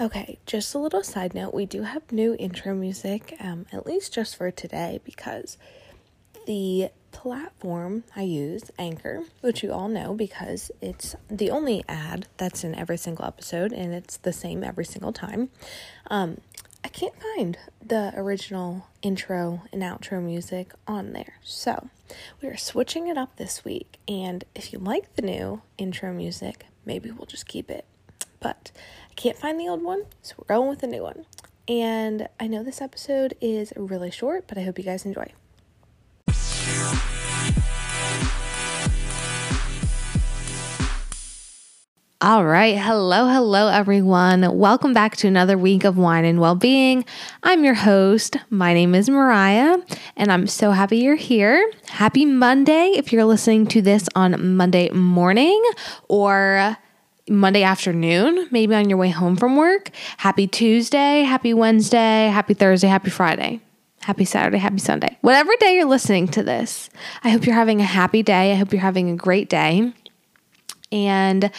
Okay, just a little side note we do have new intro music, um, at least just for today, because the platform I use, Anchor, which you all know because it's the only ad that's in every single episode and it's the same every single time. Um, I can't find the original intro and outro music on there. So we are switching it up this week. And if you like the new intro music, maybe we'll just keep it. But I can't find the old one, so we're going with the new one. And I know this episode is really short, but I hope you guys enjoy. All right. Hello, hello, everyone. Welcome back to another week of Wine and Wellbeing. I'm your host. My name is Mariah, and I'm so happy you're here. Happy Monday if you're listening to this on Monday morning or Monday afternoon, maybe on your way home from work. Happy Tuesday, happy Wednesday, happy Thursday, happy Friday. Happy Saturday, happy Sunday. Whatever day you're listening to this, I hope you're having a happy day. I hope you're having a great day. And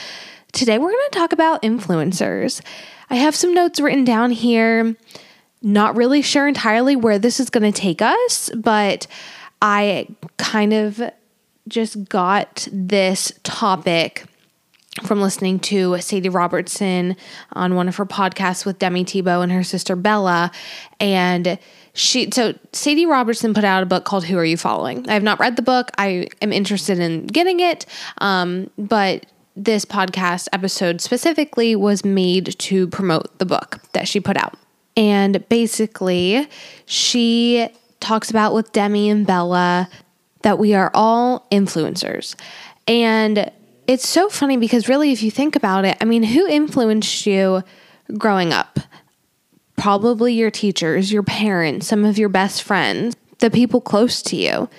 Today, we're going to talk about influencers. I have some notes written down here. Not really sure entirely where this is going to take us, but I kind of just got this topic from listening to Sadie Robertson on one of her podcasts with Demi Tebow and her sister Bella. And she, so Sadie Robertson put out a book called Who Are You Following? I have not read the book. I am interested in getting it. Um, but this podcast episode specifically was made to promote the book that she put out. And basically, she talks about with Demi and Bella that we are all influencers. And it's so funny because, really, if you think about it, I mean, who influenced you growing up? Probably your teachers, your parents, some of your best friends, the people close to you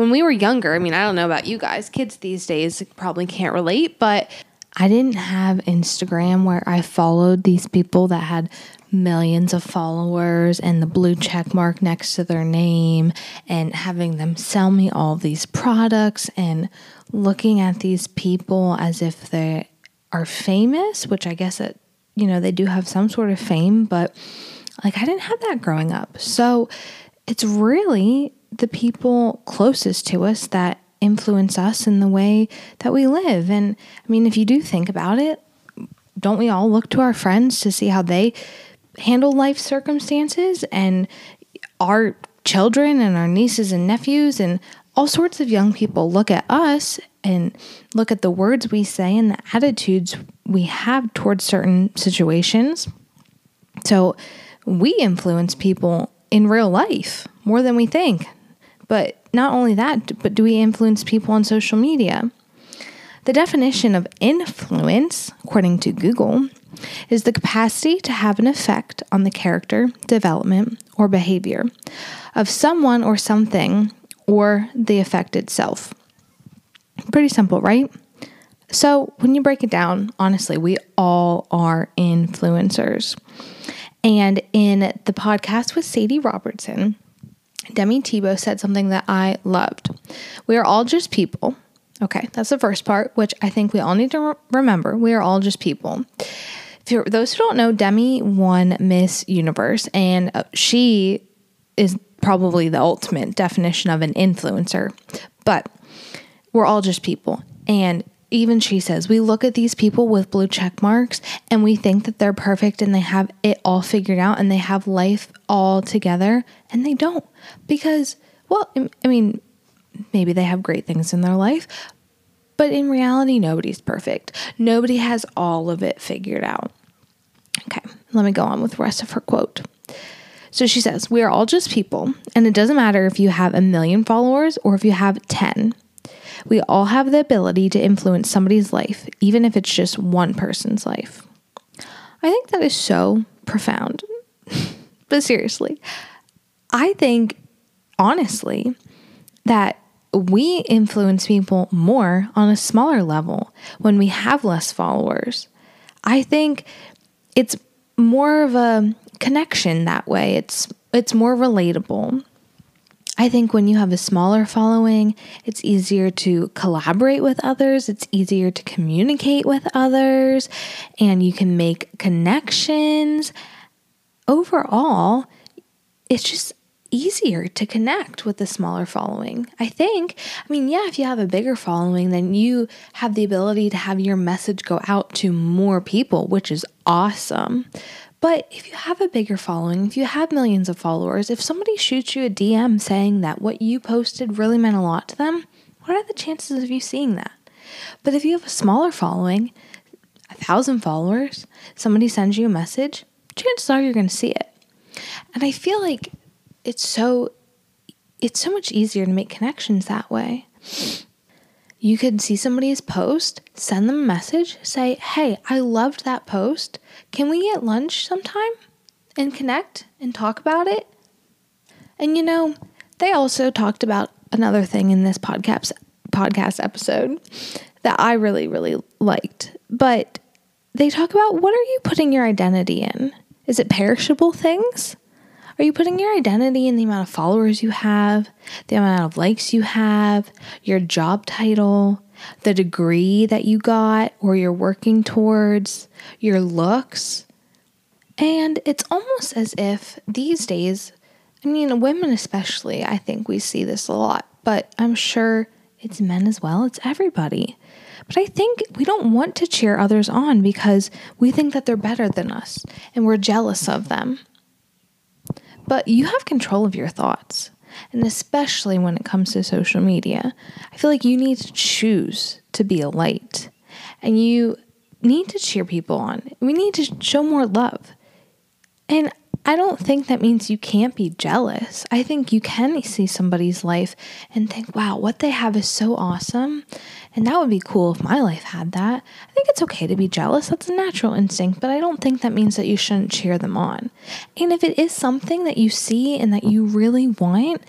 when we were younger, I mean, I don't know about you guys, kids these days probably can't relate, but I didn't have Instagram where I followed these people that had millions of followers and the blue check mark next to their name and having them sell me all these products and looking at these people as if they are famous, which I guess it, you know, they do have some sort of fame, but like I didn't have that growing up. So it's really the people closest to us that influence us in the way that we live. And I mean, if you do think about it, don't we all look to our friends to see how they handle life circumstances and our children and our nieces and nephews and all sorts of young people look at us and look at the words we say and the attitudes we have towards certain situations. So we influence people in real life more than we think. But not only that, but do we influence people on social media? The definition of influence, according to Google, is the capacity to have an effect on the character, development, or behavior of someone or something or the effect itself. Pretty simple, right? So, when you break it down, honestly, we all are influencers. And in the podcast with Sadie Robertson, Demi Tebow said something that I loved. We are all just people. Okay, that's the first part, which I think we all need to re- remember. We are all just people. For those who don't know, Demi won Miss Universe, and uh, she is probably the ultimate definition of an influencer. But we're all just people. And even she says, we look at these people with blue check marks and we think that they're perfect and they have it all figured out and they have life all together, and they don't. Because, well, I mean, maybe they have great things in their life, but in reality, nobody's perfect. Nobody has all of it figured out. Okay, let me go on with the rest of her quote. So she says, We are all just people, and it doesn't matter if you have a million followers or if you have 10. We all have the ability to influence somebody's life, even if it's just one person's life. I think that is so profound. but seriously, I think, honestly, that we influence people more on a smaller level when we have less followers. I think it's more of a connection that way. It's it's more relatable. I think when you have a smaller following, it's easier to collaborate with others, it's easier to communicate with others, and you can make connections. Overall, it's just easier to connect with the smaller following. I think, I mean, yeah, if you have a bigger following, then you have the ability to have your message go out to more people, which is awesome. But if you have a bigger following, if you have millions of followers, if somebody shoots you a DM saying that what you posted really meant a lot to them, what are the chances of you seeing that? But if you have a smaller following, a thousand followers, somebody sends you a message, chances are you're going to see it. And I feel like it's so it's so much easier to make connections that way. You can see somebody's post, send them a message, say, Hey, I loved that post. Can we get lunch sometime and connect and talk about it? And you know, they also talked about another thing in this podcast podcast episode that I really, really liked. But they talk about what are you putting your identity in? Is it perishable things? Are you putting your identity in the amount of followers you have, the amount of likes you have, your job title, the degree that you got or you're working towards, your looks? And it's almost as if these days, I mean, women especially, I think we see this a lot, but I'm sure it's men as well, it's everybody. But I think we don't want to cheer others on because we think that they're better than us and we're jealous of them. But you have control of your thoughts. And especially when it comes to social media, I feel like you need to choose to be a light and you need to cheer people on. We need to show more love. And I don't think that means you can't be jealous. I think you can see somebody's life and think, wow, what they have is so awesome. And that would be cool if my life had that. I think it's okay to be jealous. That's a natural instinct, but I don't think that means that you shouldn't cheer them on. And if it is something that you see and that you really want,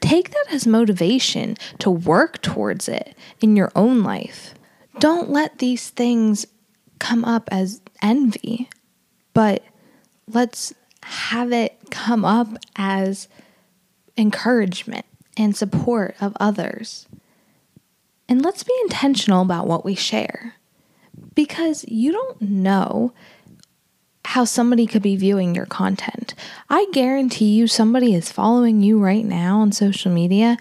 take that as motivation to work towards it in your own life. Don't let these things come up as envy, but let's have it come up as encouragement and support of others. And let's be intentional about what we share because you don't know how somebody could be viewing your content. I guarantee you somebody is following you right now on social media,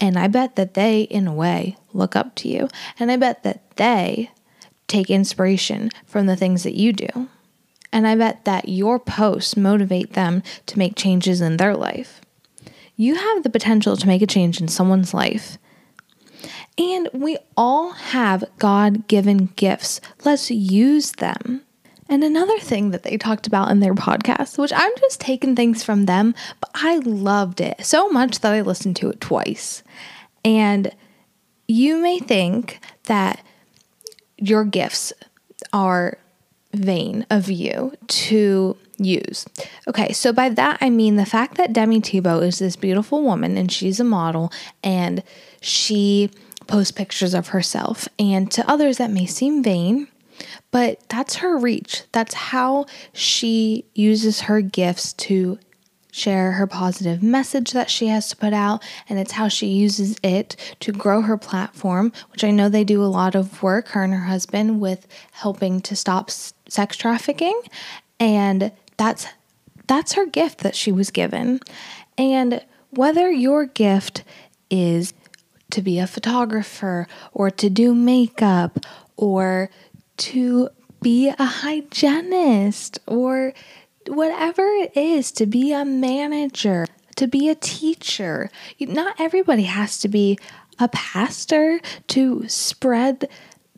and I bet that they, in a way, look up to you. And I bet that they take inspiration from the things that you do. And I bet that your posts motivate them to make changes in their life. You have the potential to make a change in someone's life and we all have God given gifts. Let's use them. And another thing that they talked about in their podcast, which I'm just taking things from them, but I loved it so much that I listened to it twice. And you may think that your gifts are vain of you to use. Okay, so by that I mean the fact that Demi Tebow is this beautiful woman and she's a model and she posts pictures of herself. And to others, that may seem vain, but that's her reach. That's how she uses her gifts to share her positive message that she has to put out, and it's how she uses it to grow her platform, which I know they do a lot of work, her and her husband, with helping to stop sex trafficking. And that's that's her gift that she was given. And whether your gift is to be a photographer or to do makeup or to be a hygienist or whatever it is to be a manager, to be a teacher. Not everybody has to be a pastor to spread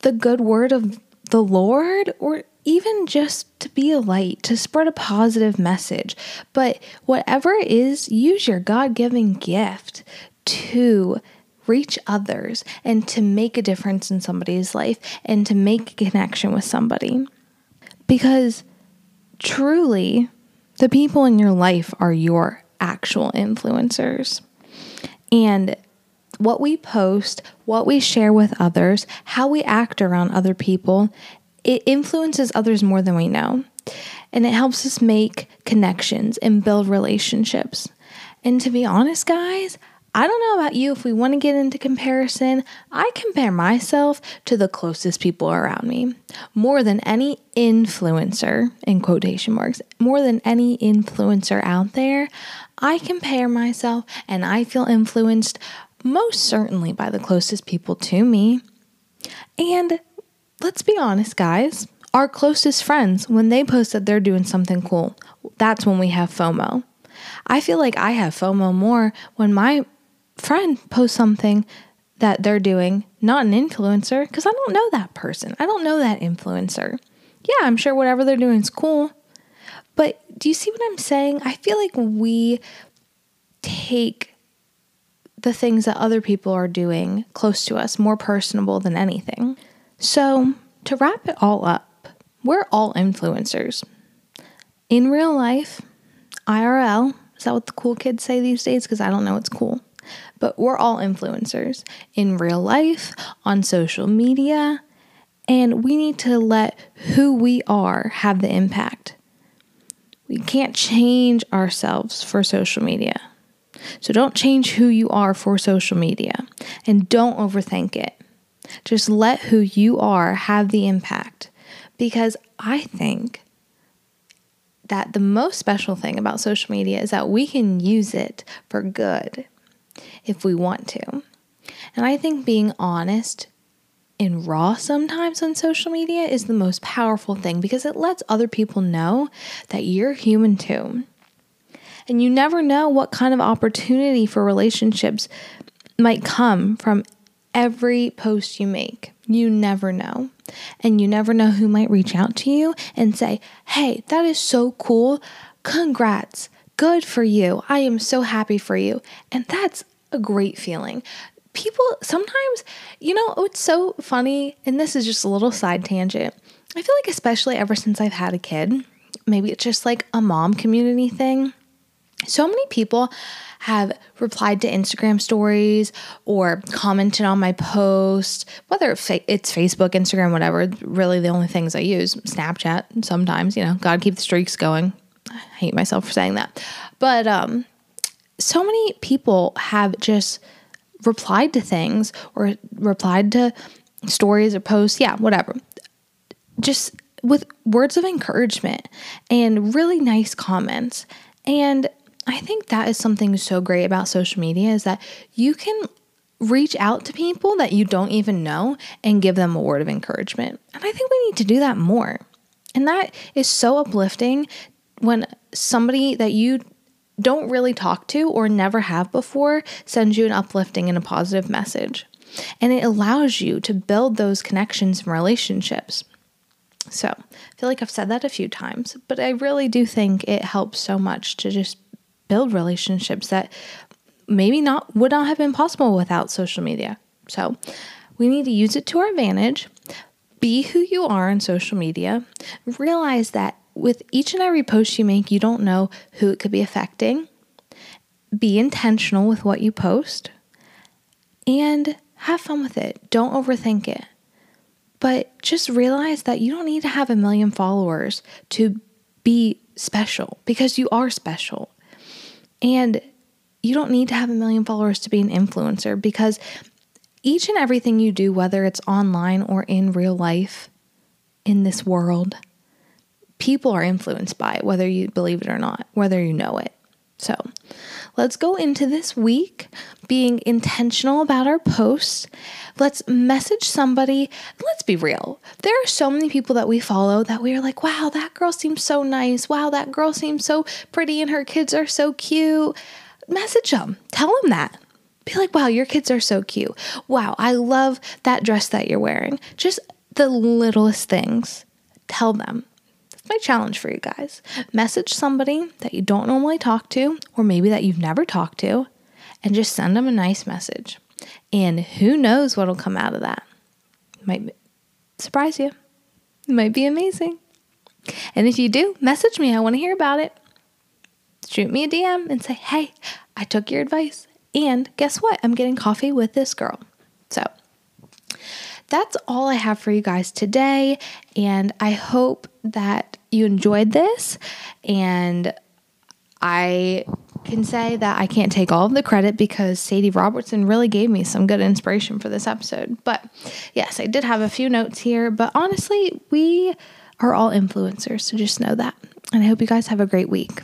the good word of the Lord or even just to be a light, to spread a positive message. But whatever it is, use your God given gift to reach others and to make a difference in somebody's life and to make a connection with somebody. Because truly, the people in your life are your actual influencers. And what we post, what we share with others, how we act around other people, it influences others more than we know. And it helps us make connections and build relationships. And to be honest, guys, I don't know about you if we want to get into comparison. I compare myself to the closest people around me more than any influencer, in quotation marks, more than any influencer out there. I compare myself and I feel influenced most certainly by the closest people to me. And let's be honest, guys, our closest friends, when they post that they're doing something cool, that's when we have FOMO. I feel like I have FOMO more when my friend posts something that they're doing, not an influencer, because I don't know that person. I don't know that influencer. Yeah, I'm sure whatever they're doing is cool. But do you see what I'm saying? I feel like we take the things that other people are doing close to us more personable than anything. So, to wrap it all up, we're all influencers. In real life, IRL, is that what the cool kids say these days? Because I don't know what's cool. But we're all influencers in real life, on social media, and we need to let who we are have the impact. We can't change ourselves for social media. So don't change who you are for social media and don't overthink it. Just let who you are have the impact because I think that the most special thing about social media is that we can use it for good if we want to. And I think being honest and raw sometimes on social media is the most powerful thing because it lets other people know that you're human too. And you never know what kind of opportunity for relationships might come from every post you make. You never know. And you never know who might reach out to you and say, Hey, that is so cool. Congrats. Good for you. I am so happy for you. And that's a great feeling. People sometimes, you know, oh, it's so funny. And this is just a little side tangent. I feel like, especially ever since I've had a kid, maybe it's just like a mom community thing. So many people have replied to Instagram stories or commented on my post, whether it's Facebook, Instagram, whatever. Really, the only things I use, Snapchat sometimes, you know, gotta keep the streaks going. I hate myself for saying that. But um, so many people have just replied to things or replied to stories or posts, yeah, whatever. Just with words of encouragement and really nice comments. And I think that is something so great about social media is that you can reach out to people that you don't even know and give them a word of encouragement. And I think we need to do that more. And that is so uplifting when somebody that you don't really talk to or never have before sends you an uplifting and a positive message. And it allows you to build those connections and relationships. So, I feel like I've said that a few times, but I really do think it helps so much to just build relationships that maybe not would not have been possible without social media. So, we need to use it to our advantage. Be who you are on social media. Realize that with each and every post you make, you don't know who it could be affecting. Be intentional with what you post and have fun with it. Don't overthink it. But just realize that you don't need to have a million followers to be special because you are special. And you don't need to have a million followers to be an influencer because each and everything you do, whether it's online or in real life in this world, people are influenced by it, whether you believe it or not, whether you know it. So let's go into this week being intentional about our posts. Let's message somebody. Let's be real. There are so many people that we follow that we are like, wow, that girl seems so nice. Wow, that girl seems so pretty and her kids are so cute. Message them, tell them that. Be like, wow, your kids are so cute. Wow, I love that dress that you're wearing. Just the littlest things. Tell them my challenge for you guys. Message somebody that you don't normally talk to, or maybe that you've never talked to, and just send them a nice message. And who knows what'll come out of that? might surprise you. It might be amazing. And if you do, message me. I want to hear about it. Shoot me a DM and say, hey, I took your advice. And guess what? I'm getting coffee with this girl. That's all I have for you guys today. And I hope that you enjoyed this. And I can say that I can't take all of the credit because Sadie Robertson really gave me some good inspiration for this episode. But yes, I did have a few notes here, but honestly, we are all influencers, so just know that. And I hope you guys have a great week.